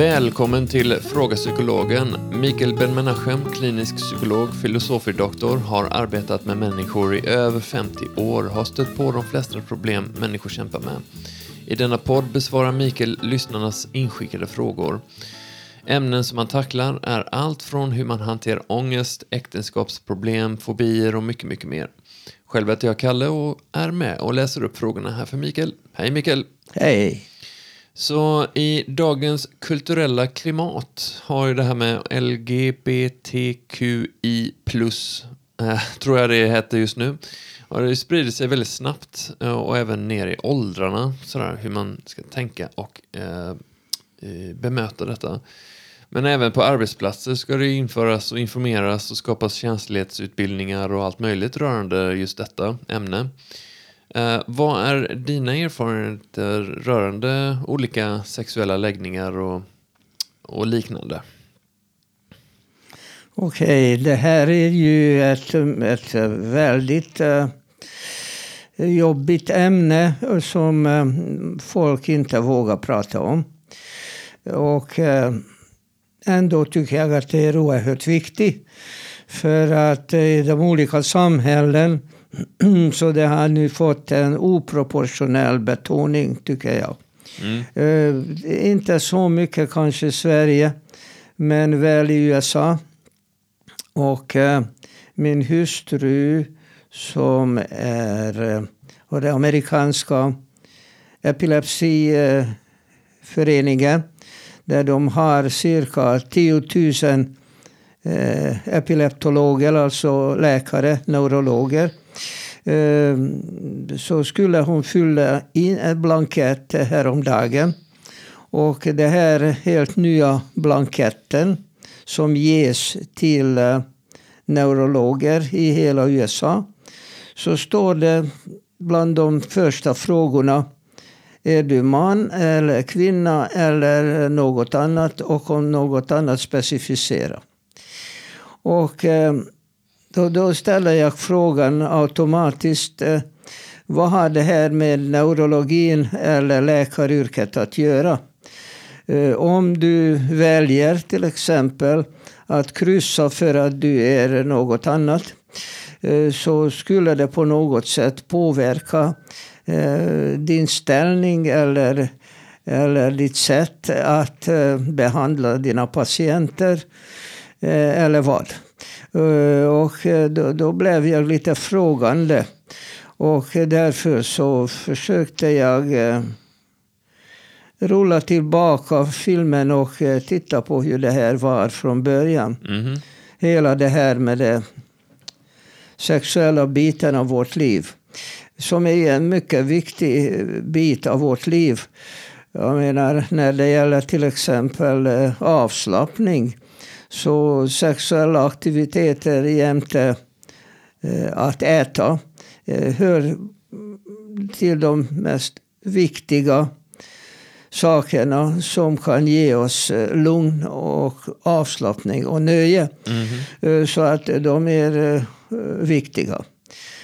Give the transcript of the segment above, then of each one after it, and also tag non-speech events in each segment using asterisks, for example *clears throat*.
Välkommen till Fråga Psykologen. Mikael Ben-Menachem, klinisk psykolog, filosofidoktor, har arbetat med människor i över 50 år, har stött på de flesta problem människor kämpar med. I denna podd besvarar Mikael lyssnarnas inskickade frågor. Ämnen som han tacklar är allt från hur man hanterar ångest, äktenskapsproblem, fobier och mycket, mycket mer. Själv heter jag Kalle och är med och läser upp frågorna här för Mikael. Hej Mikael! Hej! Så i dagens kulturella klimat har ju det här med LGBTQI+, eh, tror jag det heter just nu, har det spridit sig väldigt snabbt eh, och även ner i åldrarna, sådär, hur man ska tänka och eh, eh, bemöta detta. Men även på arbetsplatser ska det införas och informeras och skapas känslighetsutbildningar och allt möjligt rörande just detta ämne. Eh, vad är dina erfarenheter rörande olika sexuella läggningar och, och liknande? Okej, det här är ju ett, ett väldigt uh, jobbigt ämne som uh, folk inte vågar prata om. Och uh, ändå tycker jag att det är oerhört viktigt. För att i de olika samhällen *clears throat* så det har nu fått en oproportionell betoning, tycker jag. Mm. Uh, inte så mycket kanske i Sverige, men väl i USA. Och uh, min hustru som är och det amerikanska epilepsiföreningen där de har cirka 10 000 epileptologer, alltså läkare, neurologer Eh, Ehm, så skulle hon fylla in en blankett häromdagen. Och det här helt nya blanketten som ges till eh, neurologer i hela USA. Så står det bland de första frågorna är du man eller kvinna eller något annat och om något annat specificera. Och eh, då, då ställer jag frågan automatiskt. Eh, vad har det här med neurologin eller läkaryrket att göra? Eh, om du väljer till exempel att kryssa för att du är något annat eh, så skulle det på något sätt påverka eh, din ställning eller, eller ditt sätt att eh, behandla dina patienter. Eh, eller vad? Eh, och eh, då, då blev jag lite frågande. Och därför så försökte jag eh, rulla tillbaka filmen och titta på hur det här var från början. Mm. Hela det här med det sexuella biten av vårt liv. Som är en mycket viktig bit av vårt liv. Jag menar när det gäller till exempel avslappning så sexuella aktiviteter jämte eh, att äta eh, hör till de mest viktiga sakerna som kan ge oss eh, lugn och avslappning och nöje. Mm. Så att de är viktiga.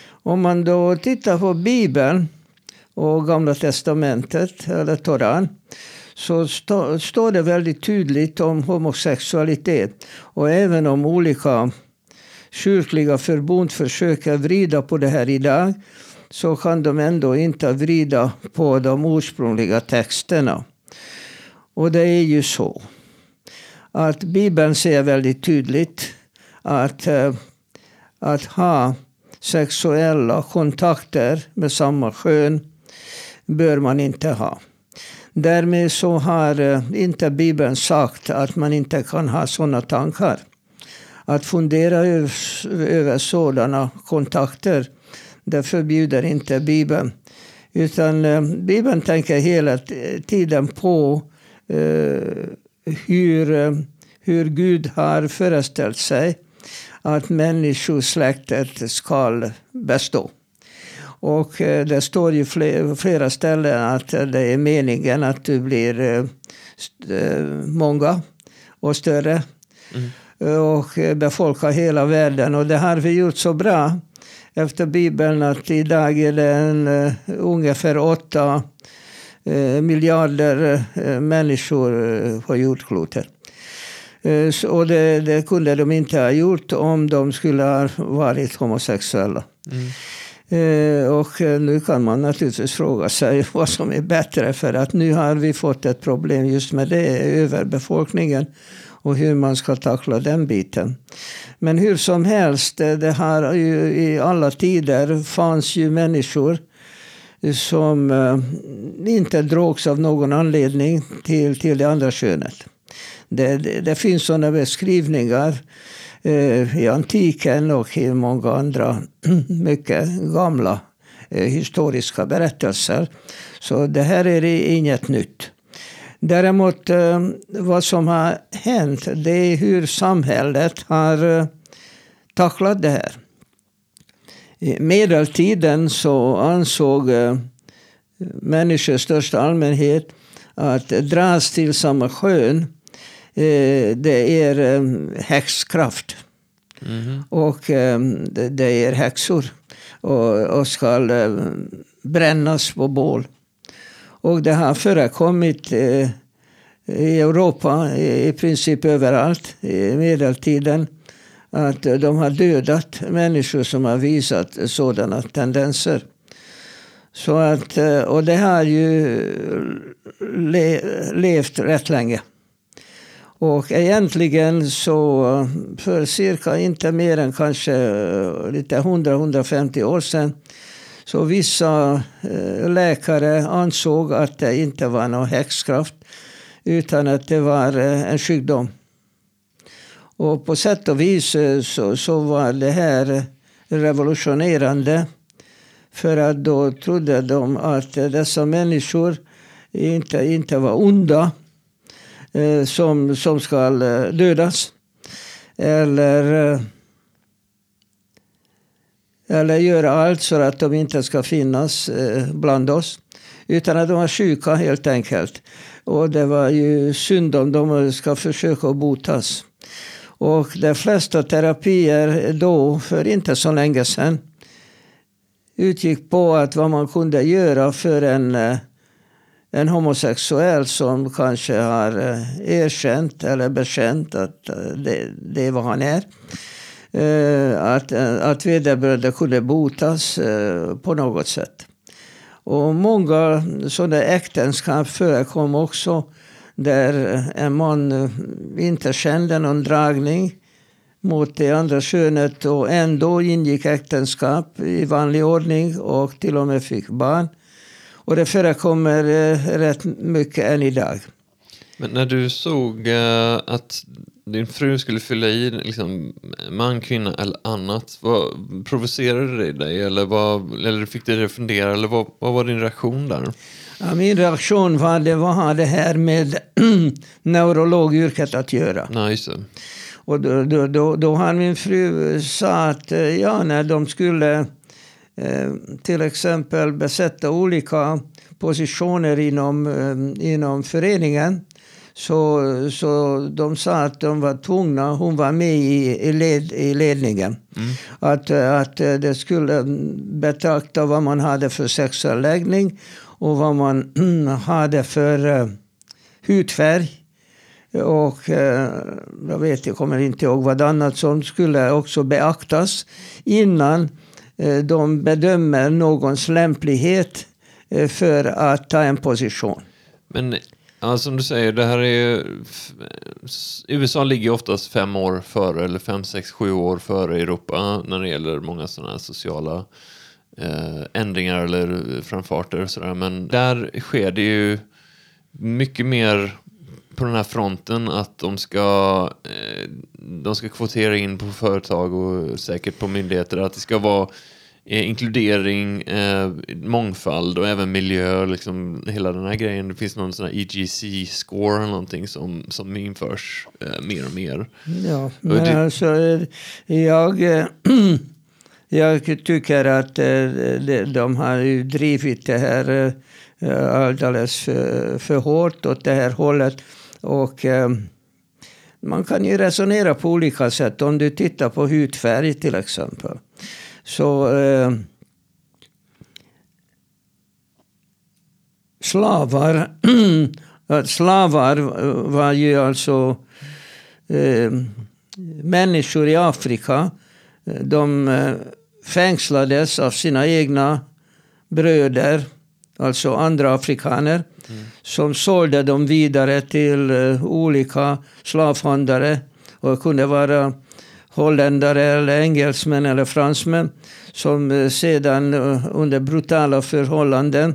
Om man då tittar på Bibeln och Gamla Testamentet, eller Toran, så stå, står det väldigt tydligt om homosexualitet. Och även om olika kyrkliga förbund försöker vrida på det här idag så kan de ändå inte vrida på de ursprungliga texterna. Och det är ju så att Bibeln säger väldigt tydligt att, eh, att ha sexuella kontakter med samma kön bör man inte ha. Därmed så har eh, inte Bibeln sagt att man inte kan ha sådana tankar. Att fundera över sådana kontakter, det förbjuder inte Bibeln. Utan eh, Bibeln tänker hela tiden på eh, hur, hur Gud har föreställt sig att människosläktet ska bestå. Och eh, det står ju flera ställen att det är meningen att du blir eh, eh, många och större. Mm. Och befolkar hela världen. Och det har vi gjort så bra efter Bibeln att idag är det en, ungefär åtta miljarder människor på jordklotet. Och det, det kunde de inte ha gjort om de skulle ha varit homosexuella. Mm. Eh, och eh, nu kan man naturligtvis fråga sig *laughs* vad som är bättre för att nu har vi fått ett problem just med det, överbefolkningen och hur man ska tackla den biten. Men hur som helst, eh, det har ju i alla tider fanns ju människor som inte drogs av någon anledning till, till det andra könet. Det, det, det finns sådana beskrivningar Eh, i antiken och i många andra *clears throat* mycket gamla eh, historiska berättelser. Så det här är inget nytt. Däremot eh, vad som har hänt det är hur samhället har tacklat det här. I medeltiden så ansåg människor i största allmänhet att dras till samma sjön det är eh, häxkraft. Mhm. Och eh, det, är häxor. Och, och ska eh, brännas på bål. Och det har förekommit eh, i Europa i, princip överallt i medeltiden. Att eh, de har dödat människor som har visat sådana tendenser. Så att, eh, och det har ju le, levt rätt länge. Och egentligen så för cirka inte mer än kanske eh, lite 100-150 år sedan så vissa eh, läkare ansåg att det inte var någon häxkraft utan att det var eh, en sjukdom. Och på sätt och vis så, så var det här revolutionerande. För att då trodde de att dessa människor inte, inte var onda Eh, som, som ska eh, dödas. Eller, eh, eller göra allt så att de inte ska finnas eh, bland oss. Utan att de var sjuka helt enkelt. Och det var ju synd om de ska försöka botas. Och de flesta terapier då, för inte så länge sedan, utgick på att vad man kunde göra för en, eh, en homosexuell som kanske har eh, erkänt eller bekänt att eh, det, det är vad han är. Eh, att, att vederbörande kunde botas på något sätt. Och många sådana äktenskap förekom också där en man inte kände någon dragning mot det andra könet och ändå ingick äktenskap i vanlig ordning och till och med fick barn. Och det förekommer eh, rätt mycket än idag. Men när du såg eh, att din fru skulle fylla i liksom, man, kvinna eller annat, vad, provocerade det dig? Eller, vad, eller fick det dig att fundera? Eller vad, vad var din reaktion där? Ja, min reaktion var det vad har det här med *clears throat* neurologyrket att göra? Nej, just det. Och då, då, då, då han min fru sa att eh, ja, när de skulle till exempel besätta olika positioner inom, eh, inom föreningen så, så de sa att de var tvungna, hon var med i, i, led, i ledningen. Att, eh, att eh, det skulle betrakta vad man hade för sexuell läggning och vad man *clears throat* hade för eh, hudfärg. Och eh, jag vet, jag kommer inte ihåg vad annat som skulle också beaktas innan eh, Eh, de bedömer någons lämplighet eh, för att ta en position. Men ja, som du säger, det här är ju... USA ligger oftast fem år före, eller fem, sex, sju år före Europa när det gäller många sådana här sociala eh, ändringar eller framfarter och sådär. Men där sker det ju mycket mer på den här fronten att de ska, eh, de ska kvotera in på företag och säkert på myndigheter att det ska vara eh, inkludering, eh, mångfald och även miljö, liksom hela den här grejen. Det finns någon sån här EGC-score eller någonting som, som införs mer och mer. Ja, men det- alltså, jag, *clears throat* jag tycker att de, har ju drivit det här alldeles för, för hårt åt det här hållet. Och eh, man kan ju resonera på olika sätt. Om du tittar på hudfärg till exempel. Så eh, slavar, *clears throat* slavar var ju alltså eh, människor i Afrika. De eh, fängslades av sina egna bröder, alltså andra afrikaner, mm. som sålde dem vidare till uh, olika slavhandlare. Och kunde vara holländare, eller engelsmän eller fransmän som uh, sedan uh, under brutala förhållanden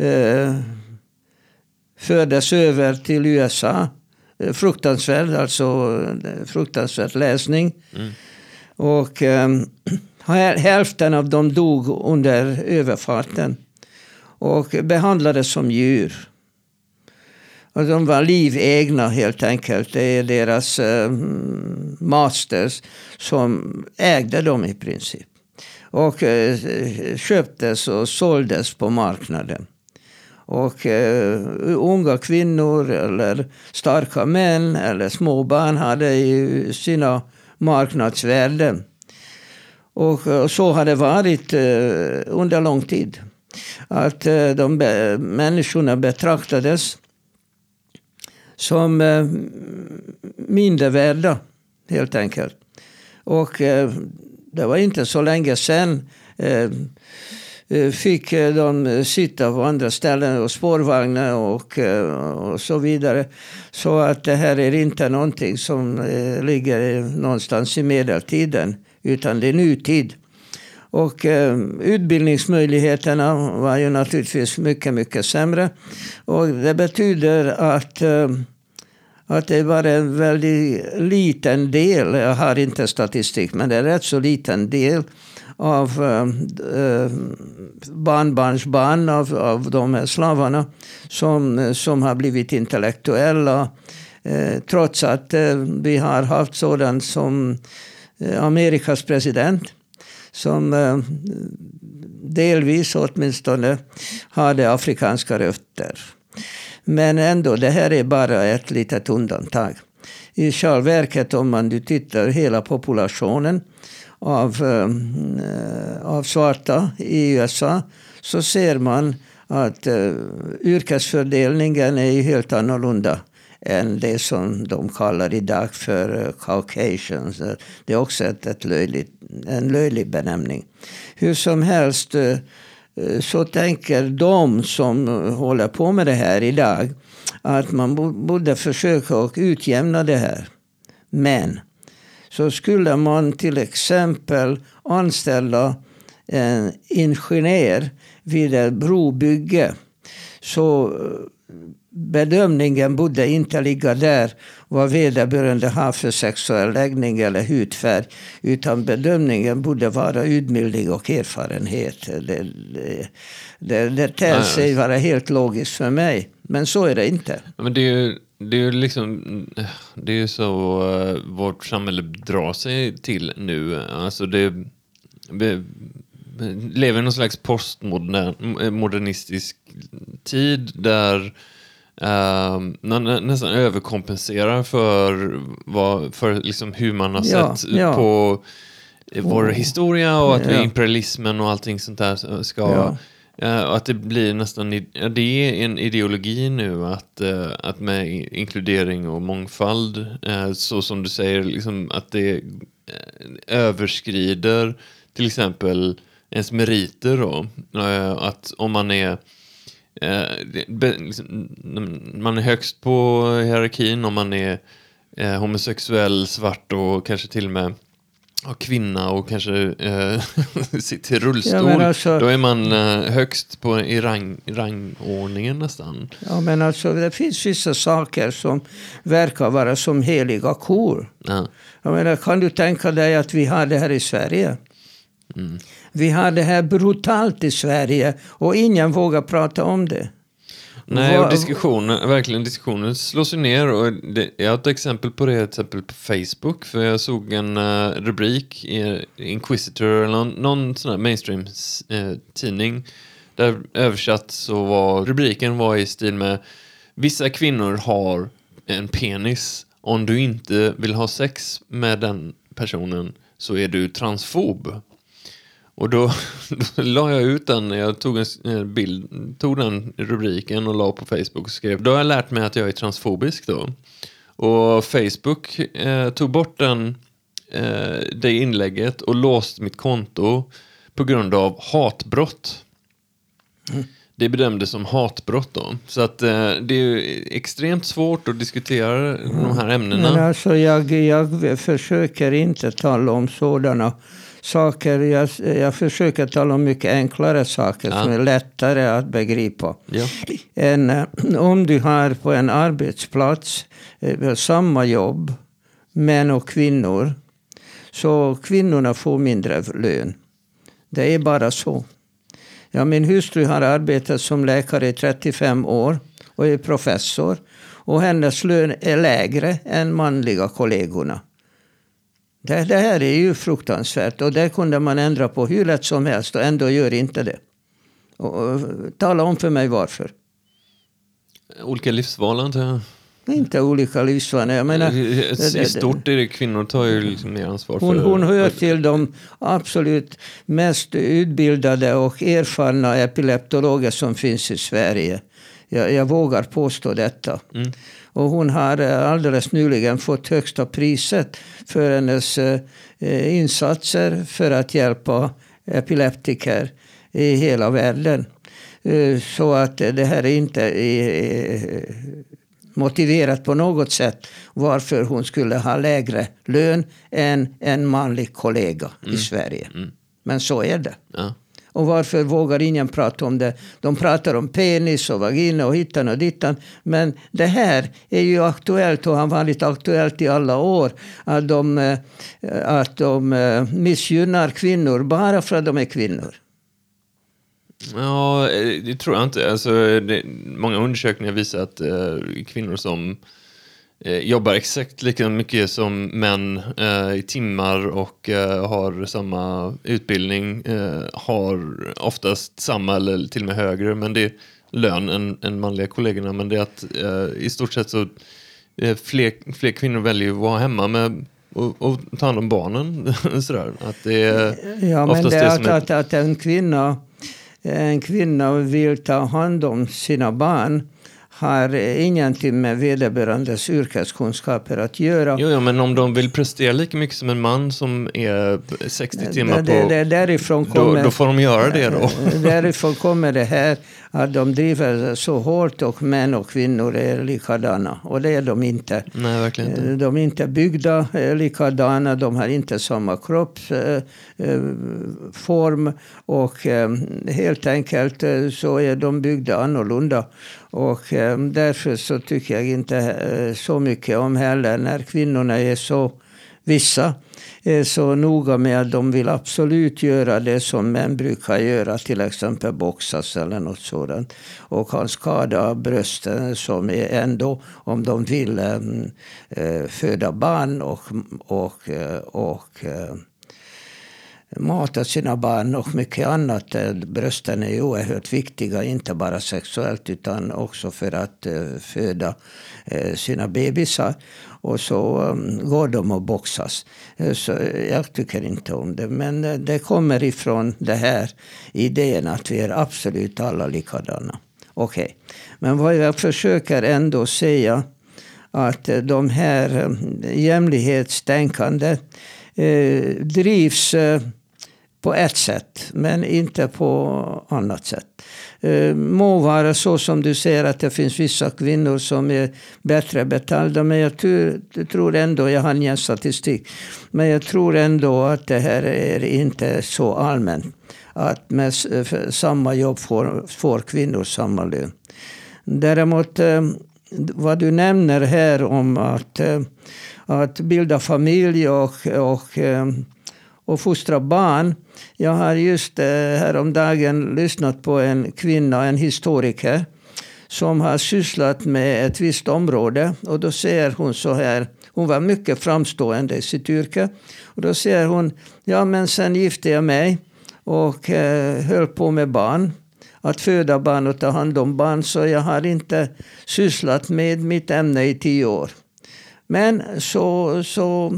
uh, fördes över till USA. Fruktansvärd, alltså fruktansvärd läsning. Mm. Och *clears throat* um, hälften av dem dog under överfarten. Och behandlades som djur. Och de var livegna helt enkelt. Det är deras eh, masters som ägde dem i princip. Och eh, köptes och såldes på marknaden. Och eh, unga kvinnor eller starka män eller små barn hade ju sina marknadsvärden. Och, och så har det varit eh, under lång tid. Att eh, de människorna betraktades som eh, mindre mindervärda, helt enkelt. Och eh, det var inte så länge sedan fick de sitta på andra ställen och spårvagnar och, och så vidare. Så att det här är inte någonting som ligger någonstans i medeltiden, utan det är nutid. Och eh, utbildningsmöjligheterna var ju naturligtvis mycket, mycket sämre. Och det betyder att, eh, att det var en väldigt liten del, jag har inte statistik, men det är en rätt så liten del av eh, eh, barnbarnsbarn av, av de här slavarna som, som har blivit intellektuella. Eh, trots att eh, vi har haft sådant som eh, Amerikas president som eh, delvis åtminstone hade afrikanska rötter. Men ändå, det här är bara ett litet undantag. I själva verket, om man nu tittar hela populationen av, eh, av svarta i USA så ser man att eh, yrkesfördelningen är helt annorlunda än det som de kallar idag för eh, Caucasians. Eh, det är också ett, ett löjligt, en löjlig benämning. Hur som helst eh, så tänker de som håller på med det här idag att man borde försöka och utjämna det här. Men så skulle man till exempel anställa en ingenjör vid ett brobygge så bedömningen borde inte ligga där vad vederbörande har för sexuell läggning eller hudfärg. Utan bedömningen borde vara utbildning och erfarenhet. Det, det, det, ter sig vara helt logiskt för mig. Men så är det inte. Men det är ju, det är liksom, det är så uh, vårt samhälle drar sig till nu. Alltså det, vi, lever i någon slags postmodernistisk tid där Uh, nästan överkompenserar för, vad, för liksom hur man har sett ja. på vår oh. historia och att ja. imperialismen och allting sånt där ska... Uh, att det blir nästan, det är en ideologi nu att, uh, att med inkludering och mångfald, uh, så som du säger, liksom att det överskrider till exempel ens meriter då. att om man är Eh, man är högst på hierarkin om man är eh, homosexuell, svart och kanske till och med ja, kvinna och kanske eh, *laughs* sitter i rullstol. Ja, alltså, då är man eh, högst på, i rang, rangordningen nästan. Ja, men alltså det finns vissa saker som verkar vara som heliga kor. Ja. Jag menar, kan du tänka dig att vi har det här i Sverige? Mm. Vi har det här brutalt i Sverige och ingen vågar prata om det. Nej, och diskussionen, verkligen diskussionen slås ju ner. Och det, jag har ett exempel på det till exempel på Facebook. För jag såg en uh, rubrik i Inquisitor eller någon, någon sån här mainstream-tidning. Uh, där översatt så var rubriken var i stil med Vissa kvinnor har en penis. Om du inte vill ha sex med den personen så är du transfob. Och då, *laughs* då la jag ut den, jag tog en bild, tog den rubriken och la på Facebook och skrev. Då har jag lärt mig att jag är transfobisk då. Och Facebook eh, tog bort den, eh, det inlägget och låste mitt konto på grund av hatbrott. Mm. Det bedömdes som hatbrott då. Så att eh, det är extremt svårt att diskutera mm. de här ämnena. Men alltså jag, jag försöker inte tala om sådana saker. Jag, jag försöker tala om mycket enklare saker ja. som är lättare att begripa. Ja. Än, om du har på en arbetsplats eh, samma jobb, män och kvinnor, så kvinnorna får mindre lön. Det är bara så. Ja, min hustru har arbetat som läkare i 35 år och är professor. Och hennes lön är lägre än manliga kollegorna. Det, det, här är ju fruktansvärt och det kunde man ändra på hur lätt som helst och ändå gör inte det. Och, och, tala om för mig varför. Olika livsval antar jag? Inte olika livsval. Jag menar, I stort är det kvinnor tar ju liksom mer ansvar hon, för... Hon hör till de absolut mest utbildade och erfarna epileptologer som finns i Sverige. Jag, jag vågar påstå detta. Mm. Och hon har eh, alldeles nyligen fått högsta priset för hennes eh, insatser för att hjälpa epileptiker i hela världen. Eh, så att det här är inte motiverat på något sätt varför hon skulle ha lägre lön än en manlig kollega mm. i Sverige. Mm. Men så är det. Ja. Och varför vågar ingen prata om det? De pratar om penis och vagina och hittan och dittan. Men det här är ju aktuellt och har varit aktuellt i alla år. Att de, eh, att de eh, missgynnar kvinnor bara för att de är kvinnor. Ja, eh, det tror jag inte. Alltså, det, många undersökningar visar att eh, kvinnor som eh, jobbar exakt lika mycket som män eh, i timmar och eh, har samma utbildning eh, har oftast samma eller till och med högre men det är lön än, än manliga kollegorna. Men det är att i stort sett så fler, fler kvinnor väljer att vara hemma med och, och ta hand om barnen. *laughs* Sådär. Att det är ja, men det, är att, att, att en kvinna en kvinna vill ta hand om sina barn har ingenting med vederbörandes yrkeskunskaper att göra. Jo, jo, men om de vill prestera lika mycket som en man som är 60 timmar det, på... Det, därifrån kommer, då, då, får de göra det då. *laughs* Därifrån kommer det här att de driver så hårt och män och kvinnor är likadana. Och det är de inte. Nej, verkligen inte. De är inte byggda likadana, de har inte samma kroppsform. Och eh, helt enkelt eh, så är de byggda annorlunda. Och eh, därför så tycker jag inte eh, så mycket om heller när kvinnorna är så vissa är så noga med att de vill absolut göra det som män brukar göra, till exempel boxas eller något sådant. Och kan skada brösten som är ändå, om de vill äh, föda barn och, och, och mata sina barn och mycket annat. Eh, brösten är oerhört viktiga, inte bara sexuellt utan också för att eh, föda eh, sina bebisar. Och så mm, går de och boxas. Så jag tycker inte om det. Men det kommer ifrån det här idén att vi är absolut alla likadana. Okej. Okay. Men vad jag försöker ändå säga att de här jämlikhetstänkande eh, drivs eh, på ett sätt, men inte på annat sätt. Eh, må vara så som du säger att det finns vissa kvinnor som är bättre betalda. Men jag tror ändå, jag har ingen statistik, men jag tror ändå att det här är inte så allmänt. Att med eh, samma jobb får, får kvinnor samma lön. Däremot eh, vad du nämner här om att, eh, att bilda familj och, och eh, och fostra barn. Jag har just eh, häromdagen lyssnat på en kvinna, en historiker, som har sysslat med ett visst område. Och då säger hon så här, hon var mycket framstående i sitt yrke. Och då säger hon, ja men sen gifte jag mig och eh, höll på med barn. Att föda barn och ta hand om barn. Så jag har inte sysslat med mitt ämne i tio år. Men så, så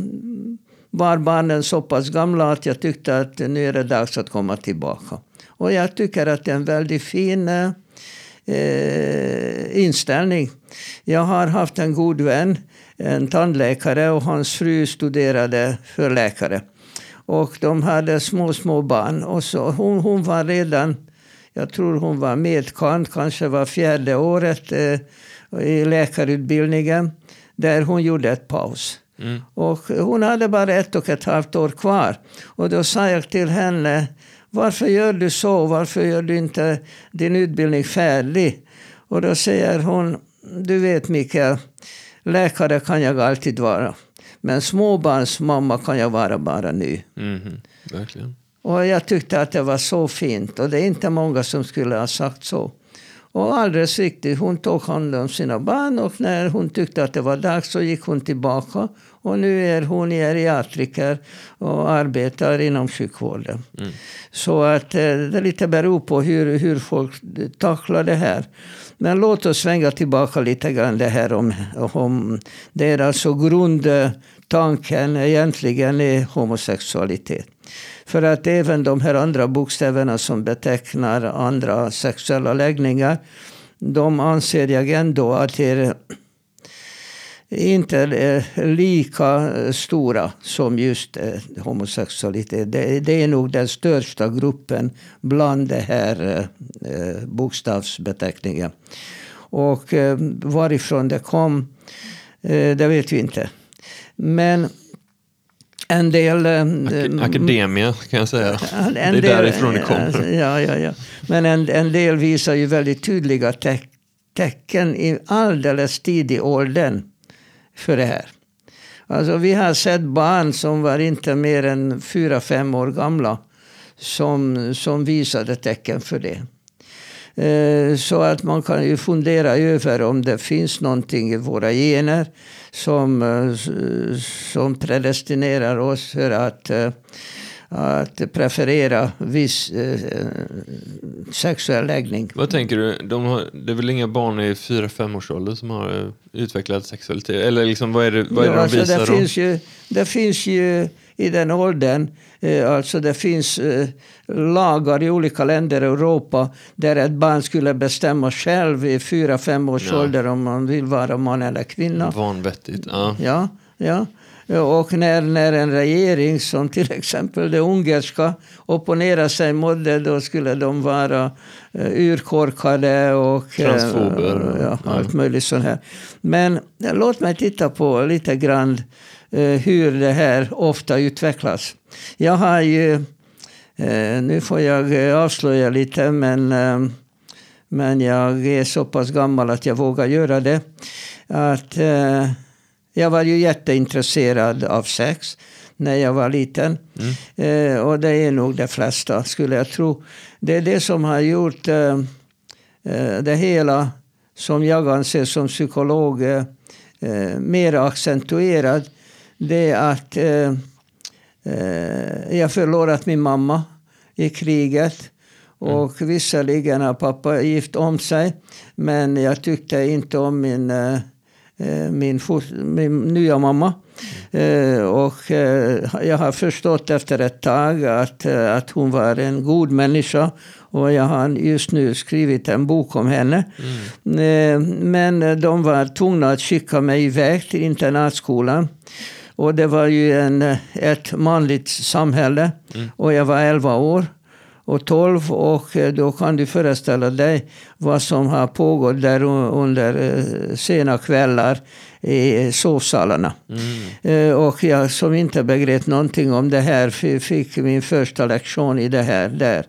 var barnen så pass gamla att jag tyckte att nu är det dags att komma tillbaka. Och jag tycker att det är en väldigt fin eh, inställning. Jag har haft en god vän, en tandläkare och hans fru studerade för läkare. Och de hade små, små barn. Och så, hon, hon var redan, jag tror hon var medkant, kanske var fjärde året eh, i läkarutbildningen. Där hon gjorde ett paus. Mm. Och hon hade bara ett och ett halvt år kvar. Och då sa jag till henne, varför gör du så? Varför gör du inte din utbildning färdig? Och då säger hon, du vet Mikael, läkare kan jag alltid vara. Men småbarnsmamma kan jag vara bara nu. Mm, verkligen. Och jag tyckte att det var så fint. Och det är inte många som skulle ha sagt så. Och alldeles riktigt, hon tog hand om sina barn och när hon tyckte att det var dags så gick hon tillbaka. Och nu är hon geriatriker och arbetar inom sjukvården. Mm. Så att eh, det lite beror på hur, hur folk tacklar det här. Men låt oss svänga tillbaka lite grann det här om, om det är alltså grundtanken egentligen är homosexualitet. För att även de här andra bokstäverna som betecknar andra sexuella läggningar, de anser jag ändå att är inte är lika stora som just eh, homosexualitet. Det, är nog den största gruppen bland de här eh, bokstavsbeteckningarna. Och eh, varifrån det kom, det vet vi inte. Men en del... Ak akademia kan jag säga. En det är del, därifrån det kommer. Ja, ja, ja. Men en, en del visar ju väldigt tydliga te tecken i alldeles tidig åldern för det här. Alltså vi har sett barn som var inte mer än fyra fem år gamla som, som visade tecken för det. Eh, så att man kan ju fundera över om det finns någonting i våra gener som, eh, som predestinerar oss för att eh, att preferera viss eh, sexuell läggning. Vad tänker du? De har, det är väl inga barn i 4-5 års ålder som har utvecklat sexualitet? Eller liksom, vad är det, vad är det ja, de visar? Alltså det, finns ju, det finns ju i den åldern, eh, alltså det finns eh, lagar i olika länder i Europa där ett barn skulle bestämma själv i 4-5 års ja. ålder om man vill vara man eller kvinna. Vanvettigt. Ja. ja, ja. Och när, när en regering som till exempel det ungerska opponerar sig mot det, då skulle de vara uh, urkorkade och uh, ja, allt möjligt sånt här. Men låt mig titta på lite grann hur det här ofta utvecklas. Jag har ju, nu får jag avslöja lite, men, men jag är så pass gammal att jag vågar göra det. Att jag var ju jätteintresserad av sex när jag var liten. Mm. Eh, och det är nog de flesta, skulle jag tro. Det är det som har gjort eh, eh det hela, som jag anser som psykolog, eh, eh mer accentuerad. Det är att eh, eh, jag förlorat min mamma i kriget. Mm. Och visserligen har pappa gift om sig, men jag tyckte inte om min Eh, min, min nya mamma. Eh, och eh, jag har förstått efter ett tag att, att hon var en god människa. Och jag har just nu skrivit en bok om henne. Mm. Men de var tvungna att skicka mig iväg till internatskolan. Och det var ju en, ett manligt samhälle. Mm. Och jag var 11 år och 12 och eh, då kan du föreställa dig vad som har pågått där under eh, sena kvällar i sovsalarna. Mm. Eh, och jag som inte begrep någonting om det här fick min första lektion i det här där.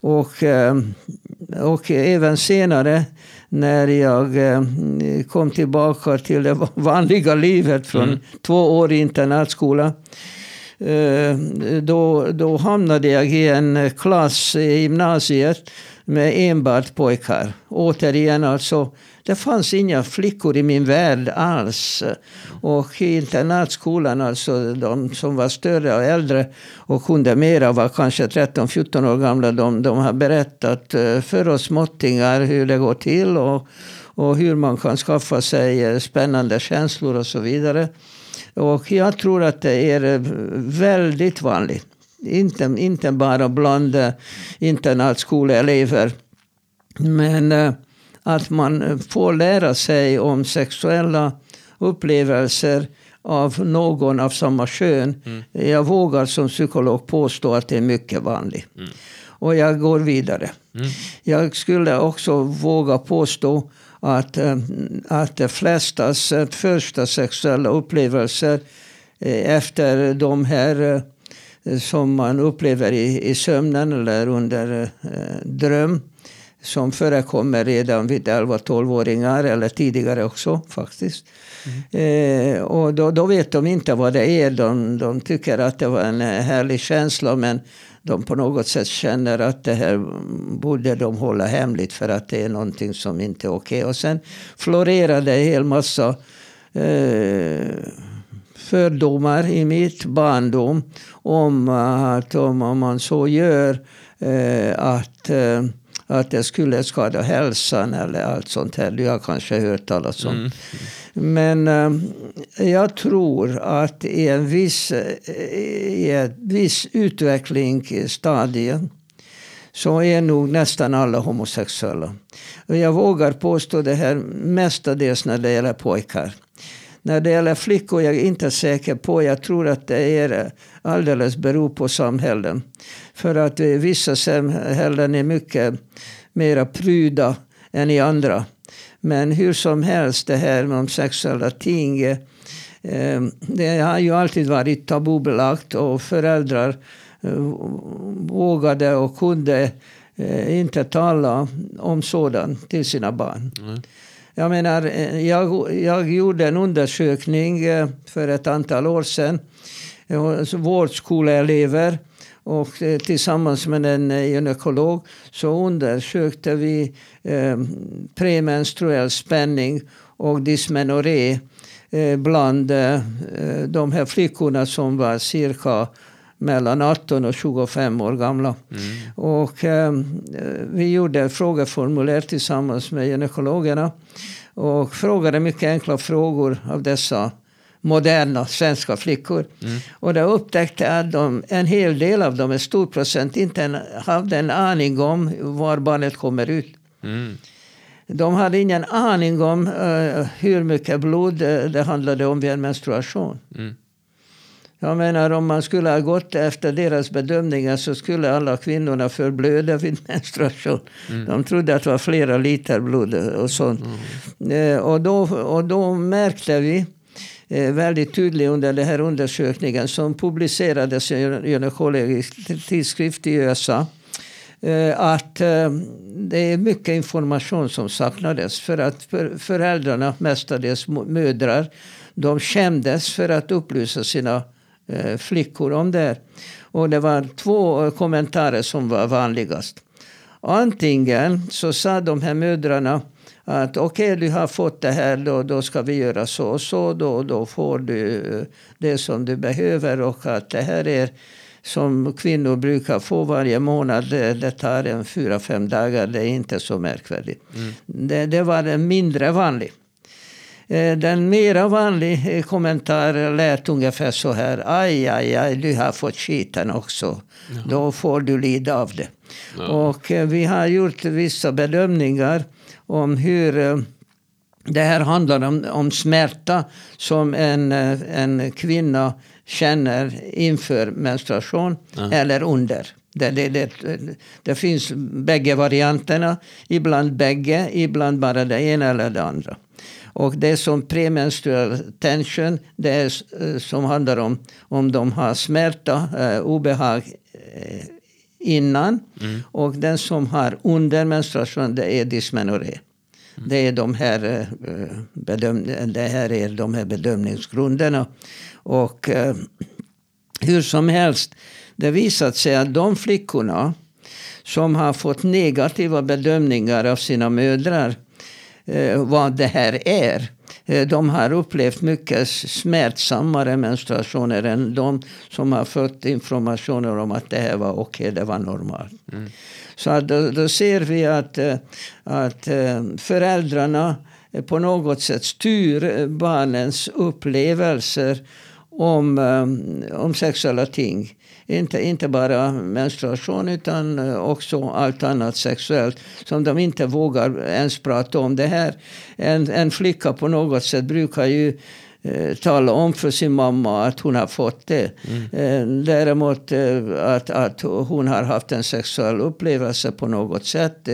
Och, och även senare när jag kom tillbaka till det *laughs* vanliga livet från mm. två år i internatskola Eh, då, då hamnade jag i en klass i gymnasiet med enbart pojkar. Återigen alltså, det fanns inga flickor i min värld alls. Och i internatskolan, alltså de som var större och äldre och kunde mera var kanske 13-14 år gamla. De, de har berättat eh, för oss småttingar hur det går till och, och hur man kan skaffa sig eh, spännande känslor och så vidare. Och jag tror att det är eh, väldigt vanligt. Inte, inte bara bland eh, internatskoleelever. Men eh, att man får lära sig om sexuella upplevelser av någon av samma kön. Mm. Jag vågar som psykolog påstå att det är mycket vanligt. Mm. Och jag går vidare. Mm. Jag skulle också våga påstå att, eh, att de flestas första sexuella upplevelser efter de här som man upplever i, i sömnen eller under eh, dröm som förekommer redan vid 11-12-åringar eller tidigare också faktiskt. Mm. Eh, och då, då, vet de inte vad det är. De, de tycker att det var en härlig känsla men de på något sätt känner att det här borde de hålla hemligt för att det är någonting som inte är okej. Okay. Och sen florerar det en hel massa eh, fördomar i mitt barndom om att om man så gör eh, att eh, att det skulle skada hälsan eller allt sånt här. Du har kanske hört talas om. Mm. Men äh, jag tror att i en viss, i ett viss utvecklingsstadie så är nog nästan alla homosexuella. Och jag vågar påstå det här mestadels när det gäller pojkar. När det gäller flickor jag är jag inte säker på. Jag tror att det är alldeles beror på samhällen. För att eh, vissa samhällen är mycket mer pryda än i andra. Men hur som helst, det här med sexuella ting. Eh, eh, det har ju alltid varit tabubelagt och föräldrar vågade och kunde inte tala om sådant till sina barn. Mm. Jag menar, eh, jag, jag gjorde en undersökning eh, för ett antal år sedan. Eh, vårdskoleelever och tillsammans med en gynekolog så undersökte vi eh, premenstruell spänning och dysmenorré eh, bland eh, de här flickorna som var cirka mellan 18 och 25 år gamla. Mm. Och eh, vi gjorde frågeformulär tillsammans med gynekologerna och frågade mycket enkla frågor av dessa moderna svenska flickor. Mm. Och då upptäckte jag att de, en hel del av dem, en stor procent, inte hade en aning om var barnet kommer ut. Mm. De hade ingen aning om uh, hur mycket blod det, det handlade om vid en menstruation. Mm. Jag menar om man skulle ha gått efter deras bedömningar så skulle alla kvinnorna förblöda vid *laughs* menstruation. Mm. De trodde att det var flera liter blod och sånt. Mm. Uh, och, då, och då märkte vi Eh, väldigt tydlig under den här undersökningen som publicerades i en gynekologisk tidskrift i USA. Eh, att eh, det är mycket information som saknades. För att föräldrarna, mestadels mödrar, de kändes för att upplysa sina flickor om det. Och det var två kommentarer som var vanligast. Antingen så sa de här mödrarna att okej, okay, du har fått det här, då, då ska vi göra så och så. Då, då får du eh, det som du behöver. Och att det här är som kvinnor brukar få varje månad. Det, tar en fyra, fem dagar. Det är inte så märkvärdigt. Mm. Det, det var mindre vanligt. Eh, den mera vanlig eh, kommentar lät ungefär så här. Aj, aj, aj, du har fått skiten också. Ja. Då får du lida av det. Ja. Och vi har gjort vissa bedömningar om hur eh, det här handlar om, om smärta som en, eh, en kvinna känner inför menstruation mm. eller under. Det, det, det, det, finns bägge varianterna. Ibland bägge, ibland bara det ena eller det andra. Och det som premenstruell tension, det är eh, som handlar om om de har smärta, eh, obehag eh, innan. Mm. Och den som har under menstruation, det är dysmenorré. Mm. Det, är de här, eh, bedöm det här är de här bedömningsgrunderna. Och eh, hur som helst, det visat sig att de flickorna som har fått negativa bedömningar av sina mödrar vad det här är Eh, de har upplevt mycket smärtsammare menstruationer än de som har fått informationer om att det här var okej, okay, det var normalt. Mm. Så då, då, ser vi att, eh, att eh, föräldrarna eh, på något sätt styr barnens upplevelser om, eh, om sexuella ting. Inte, inte bara menstruation utan eh, också allt annat sexuellt som de inte vågar ens prata om. Det här, en, en flicka på något sätt brukar ju eh, tala om för sin mamma att hon har fått det. Mm. Eh, däremot att, att hon har haft en sexuell upplevelse på något sätt,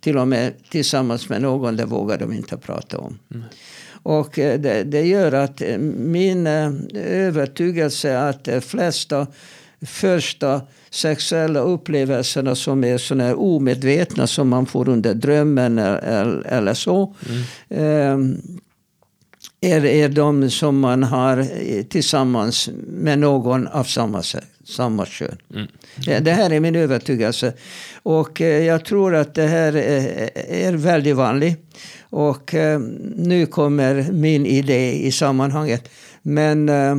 till och med tillsammans med någon, det vågar de inte prata om. Mm. Och det, det, gör att min övertygelse att de flesta första sexuella upplevelserna som är såna omedvetna som man får under drömmen eller, eller så. Mm. Är, är de som man har tillsammans med någon av samma, samma kön. Mm. Det, det, här är min övertygelse. Och eh, jag tror att det här är, är väldigt vanligt. Och eh, nu kommer min idé i sammanhanget. Men eh, Eh,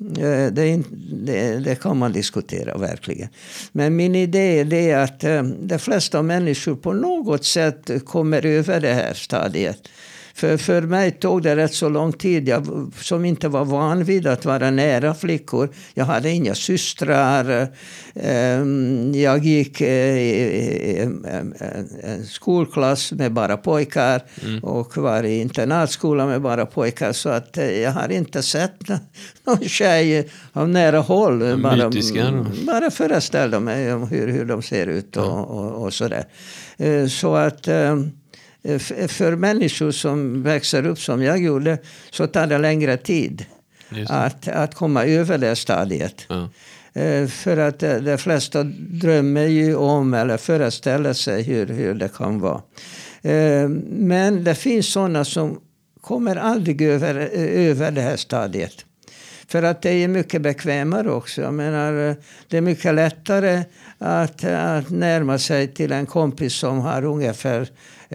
Eh, det, det, det, kan man diskutera verkligen. Men min idé är att eh, de flesta människor på något sätt kommer över det här stadiet. För, för mig tog det rätt så lång tid. Jag som inte var van vid att vara nära flickor. Jag hade inga systrar. Ehm, jag gick i en skolklass med bara pojkar. Mm. Och var i internatskola med bara pojkar. Så att eh, jag har inte sett *laughs* någon tjej av nära håll. Bara, bara föreställa mig hur, hur de ser ut och, och, och sådär. Eh, så att ehm, Eh, för människor som växer upp som jag gjorde så tar det längre tid att, att komma över det stadiet. Ja. Eh, för att de flesta drömmer ju om eller föreställer sig hur, hur det kan vara. Eh, men det finns sådana som kommer aldrig över, över det här stadiet. För att det är mycket bekvämare också. Jag menar, det är mycket lättare att, att närma sig till en kompis som har ungefär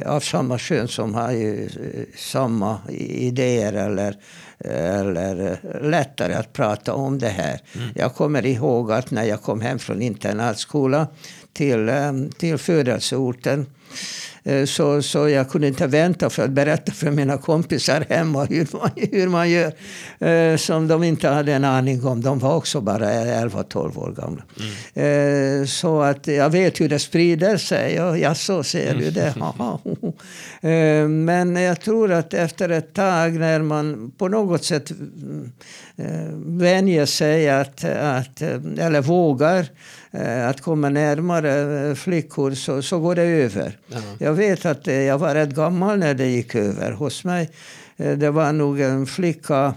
av samma kön som har ju eh, samma idéer eller, eller lättare att prata om det här. Mm. Jag kommer ihåg att när jag kom hem från internatskola till, eh, till födelseorten Eh, så, så jag kunde inte vänta för att berätta för mina kompisar hemma *laughs* hur man, hur man gör. Eh, som de inte hade en aning om. De var också bara 11-12 år gamla. Mm. Eh, så att jag vet hur det sprider sig. Och ja, så ser du det. Mm. *laughs* Men jag tror att efter ett tag när man på något sätt vänjer sig att, att, eller vågar Eh, att komma närmare eh, flickor så, så går det över. Ja. Jag vet att eh, jag var rätt gammal när det gick över hos mig. Det var nog en flicka,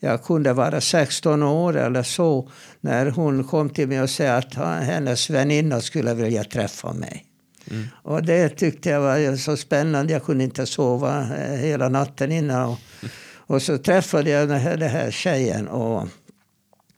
jag kunde vara 16 år eller så, när hon kom till mig och sa att hennes väninna skulle vilja träffa mig. Mm. Och det tyckte jag var så spännande. Jag kunde inte sova hela natten innan. Och, och så träffade jag den här, den här tjejen. Och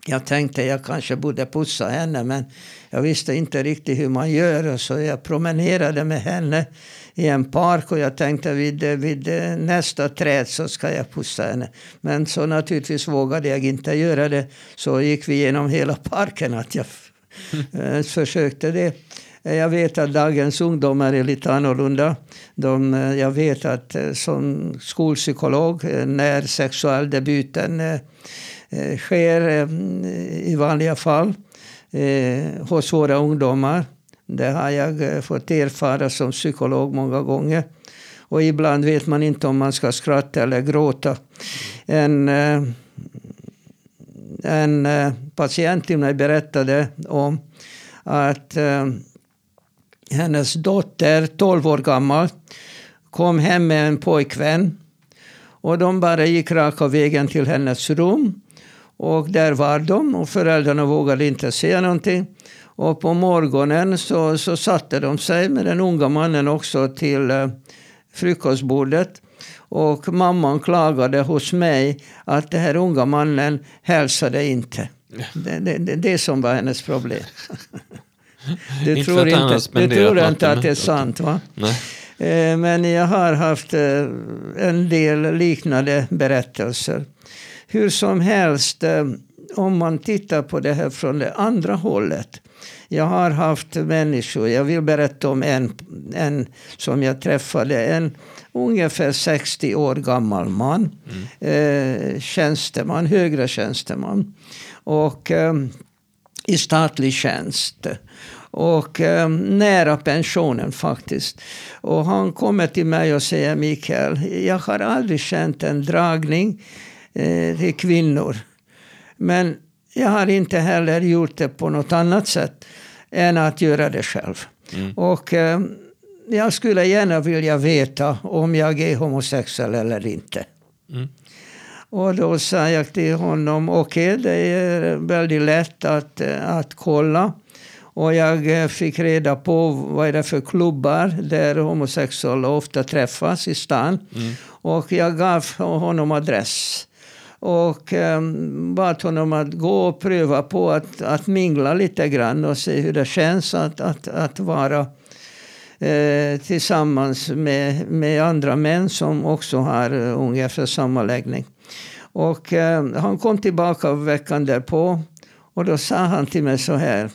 jag tänkte jag kanske borde pussa henne men jag visste inte riktigt hur man gör. Så jag promenerade med henne i en park och jag tänkte vid, vid nästa träd så ska jag pussa henne. Men så naturligtvis vågade jag inte göra det. Så gick vi genom hela parken att jag mm. *laughs* försökte det. Jag vet att dagens ungdomar är lite annorlunda. De, eh, jag vet att eh, som skolpsykolog eh, när sexualdebuten sker i vanliga fall hos våra ungdomar. Det har jag fått erfara som psykolog många gånger. Och ibland vet man inte om man ska skratta eller gråta. En, en patient till mig berättade om att hennes dotter, 12 år gammal, kom hem med en pojkvän. Och de bara gick raka vägen till hennes rum. Och där var de och föräldrarna vågade inte säga någonting. Och på morgonen så, så satte de sig med den unga mannen också till eh, frukostbordet. Och mamman klagade hos mig att den här unga mannen hälsade inte. Det, det, det, det som var hennes problem. *laughs* Du inte tror inte, du tror inte att det är sant va? Nej. Eh, men jag har haft eh, en del liknande berättelser. Hur som helst, eh, om man tittar på det här från det andra hållet. Jag har haft människor, jag vill berätta om en, en som jag träffade. En ungefär 60 år gammal man. Mm. Eh, tjänsteman, högre tjänsteman. Och eh, i statlig tjänst. Och eh, nära pensionen faktiskt. Och han kommer till mig och säger Mikael, jag har aldrig känt en dragning eh, till kvinnor. Men jag har inte heller gjort det på något annat sätt än att göra det själv. Mm. Och eh, jag skulle gärna vilja veta om jag är homosexuell eller inte. Mm. Och då sa jag till honom, okej okay, det är väldigt lätt att, att kolla. Och jag fick reda på vad är det för klubbar där homosexuella ofta träffas i stan. Mm. Och jag gav honom adress. Och um, bad honom att gå och pröva på att, att mingla lite grann och se hur det känns att, att, att vara eh, tillsammans med, med andra män som också har uh, ungefär samma läggning. Och eh, han kom tillbaka veckan därpå och då sa han till mig så här.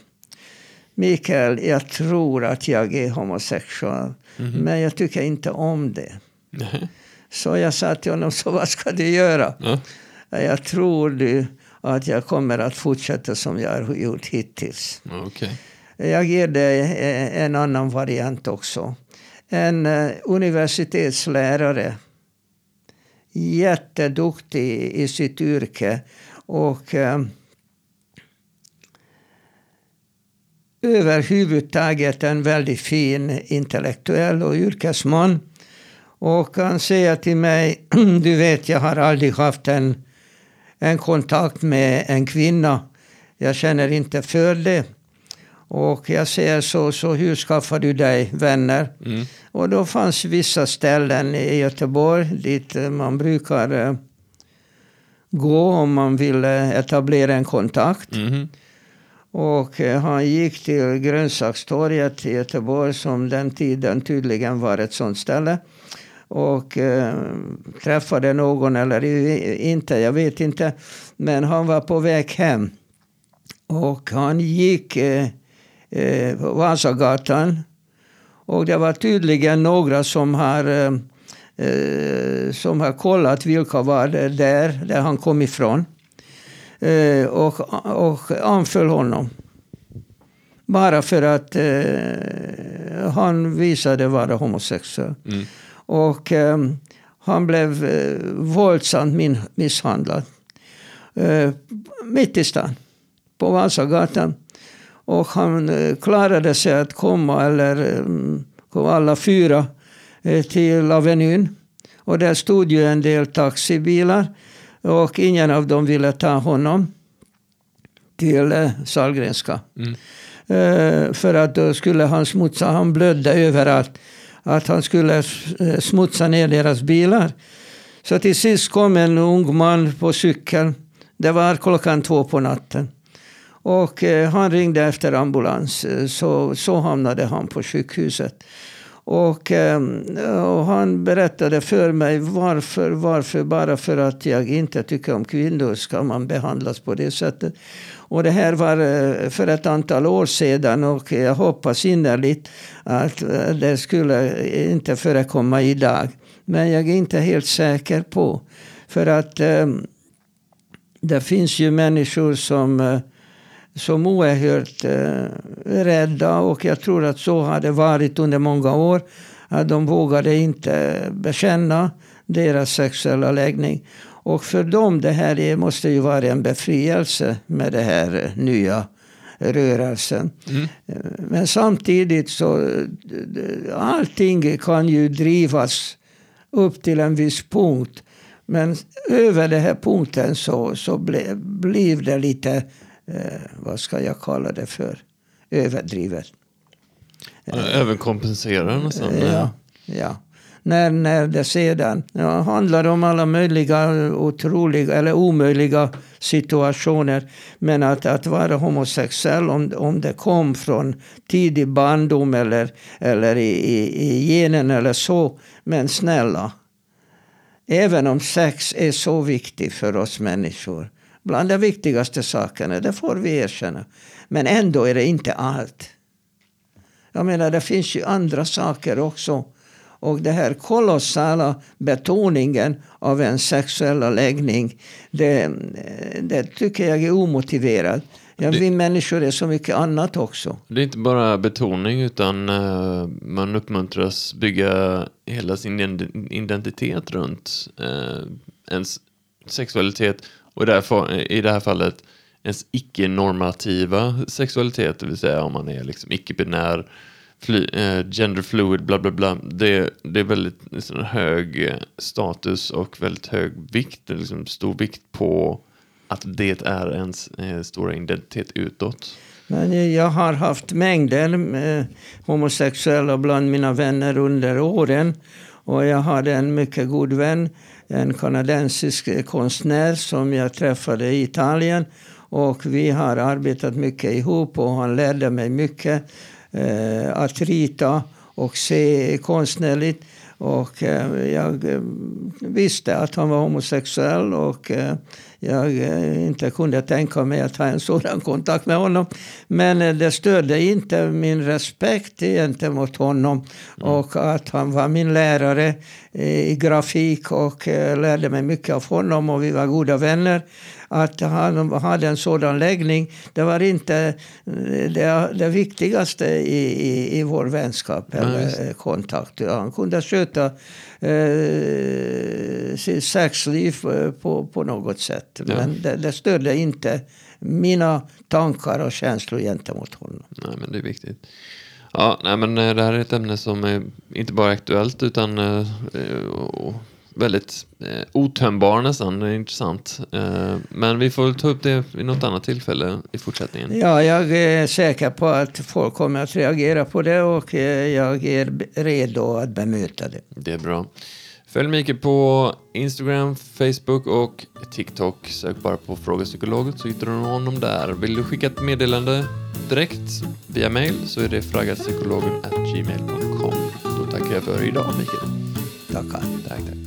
Mikael, jag tror att jag är homosexuell, mm men jag tycker inte om det. Mm. Så jag sa till honom, så vad ska du göra? Mm. Jag tror du att jag kommer att fortsätta som jag har gjort hittills. Okay. Jag ger dig en annan variant också. En uh, universitetslärare jätteduktig i sitt yrke. Och eh, överhuvudtaget en väldigt fin intellektuell och yrkesman. Och han säger till mig, *clears throat* du vet jag har aldrig haft en, en kontakt med en kvinna. Jag känner inte för det. Och jag säger så, så hur skaffar du dig vänner? Mm. Och då fanns vissa ställen i Göteborg dit man brukar eh, gå om man vill etablera en kontakt. Mm. Och eh, han gick till Grönsakstorget i Göteborg som den tiden tydligen var ett sånt ställe. Och eh, träffade någon eller inte, jag vet inte. Men han var på väg hem. Och han gick eh, eh, Vasagatan. Och det var tydligen några som har, eh, eh, som har kollat vilka var det där, där han kom ifrån. Eh, och, och anföll honom. Bara för att eh, han visade vara homosexuell. Mm. Och eh, han blev eh, våldsamt min, misshandlad. Eh, mitt i stan. På Vasagatan. Och han eh, klarade sig att komma, eller kom mm, alla fyra, eh, till Avenyn. Och där stod ju en del taxibilar. Och ingen av dem ville ta honom till eh, Sahlgrenska. Mm. För att då skulle han smutsa, han blödde överallt. Att han skulle smutsa ner deras bilar. Så till sist kom en ung man på cykel. Det var klockan två på natten. Och eh, han ringde efter ambulans. Eh, så, så hamnade han på sjukhuset. Och, ehm, och, han berättade för mig varför, varför bara för att jag inte tycker om kvinnor ska man behandlas på det sättet. Och det här var eh, för ett antal år sedan och jag hoppas innerligt att eh, det skulle inte förekomma idag. Men jag är inte helt säker på. För att eh, det finns ju människor som eh, som oerhört eh, rädda och jag tror att så har det varit under många år. Att de vågade inte bekänna deras sexuella läggning. Och för dem det här måste ju vara en befrielse med den här nya rörelsen. Mm. Men samtidigt så allting kan ju drivas upp till en viss punkt. Men över den här punkten så, så ble, blir det lite eh, vad ska jag kalla det för, överdrivet. Eh, Överkompenserar nästan? Ja, ja. När, när det sedan ja, handlar om alla möjliga otroliga eller omöjliga situationer. Men att, att vara homosexuell, om, om det kom från tidig barndom eller, eller i, i, i genen eller så. Men snälla, även om sex är så viktigt för oss människor bland de viktigaste sakerna, det får vi erkänna. Men ändå är det inte allt. Jag menar, det finns ju andra saker också. Och det här kolossala betoningen av en sexuella läggning, det, det tycker jag är omotiverat. Ja, Det- vi människor är så mycket annat också. Det är inte bara betoning utan eh, man uppmuntras bygga hela sin ident- identitet runt eh, ens sexualitet och i det, här, i det här fallet ens icke-normativa sexualitet, det vill säga om man är liksom icke-binär, fly, eh, genderfluid, bla bla bla. Det, det är väldigt liksom, hög eh, status och väldigt hög vikt, liksom stor vikt på att det är ens eh, stora identitet utåt. Men jag har haft mängder med homosexuella bland mina vänner under åren. Och jag hade en mycket god vän, en kanadensisk konstnär som jag träffade i Italien. Och vi har arbetat mycket ihop och han lärde mig mycket eh, att rita och se konstnärligt. Och eh, jag eh, visste att han var homosexuell och eh, jag eh, inte kunde tänka mig att ha en sådan kontakt med honom. Men eh, det stödde inte min respekt gentemot honom och att han var min lärare i grafik och eh, lärde mig mycket av honom och vi var goda vänner. Att han hade en sådan läggning, det var inte eh, det, det viktigaste i, i, i vår vänskap eller eh, kontakt. Han kunde sköta eh, sitt sexliv eh, på, på något sätt. Ja. Men det, det stödde inte mina tankar och känslor gentemot honom. Nej, men det är viktigt. Ja, nej, men eh, det här är ett ämne som är inte bara aktuellt utan eh, och väldigt eh, otömbar nästan. Det är intressant. Eh, men vi får ta upp det vid något annat tillfälle i fortsättningen. Ja, jag är säker på att folk kommer att reagera på det och eh, jag är redo att bemöta det. Det är bra. Följ Mikael på Instagram, Facebook och TikTok. Sök bara på Fråga Psykologen så hittar du honom där. Vill du skicka ett meddelande direkt via mail så är det fragapsykologen@gmail.com. Då tackar jag för idag Mikael. Tackar. Tack, tack.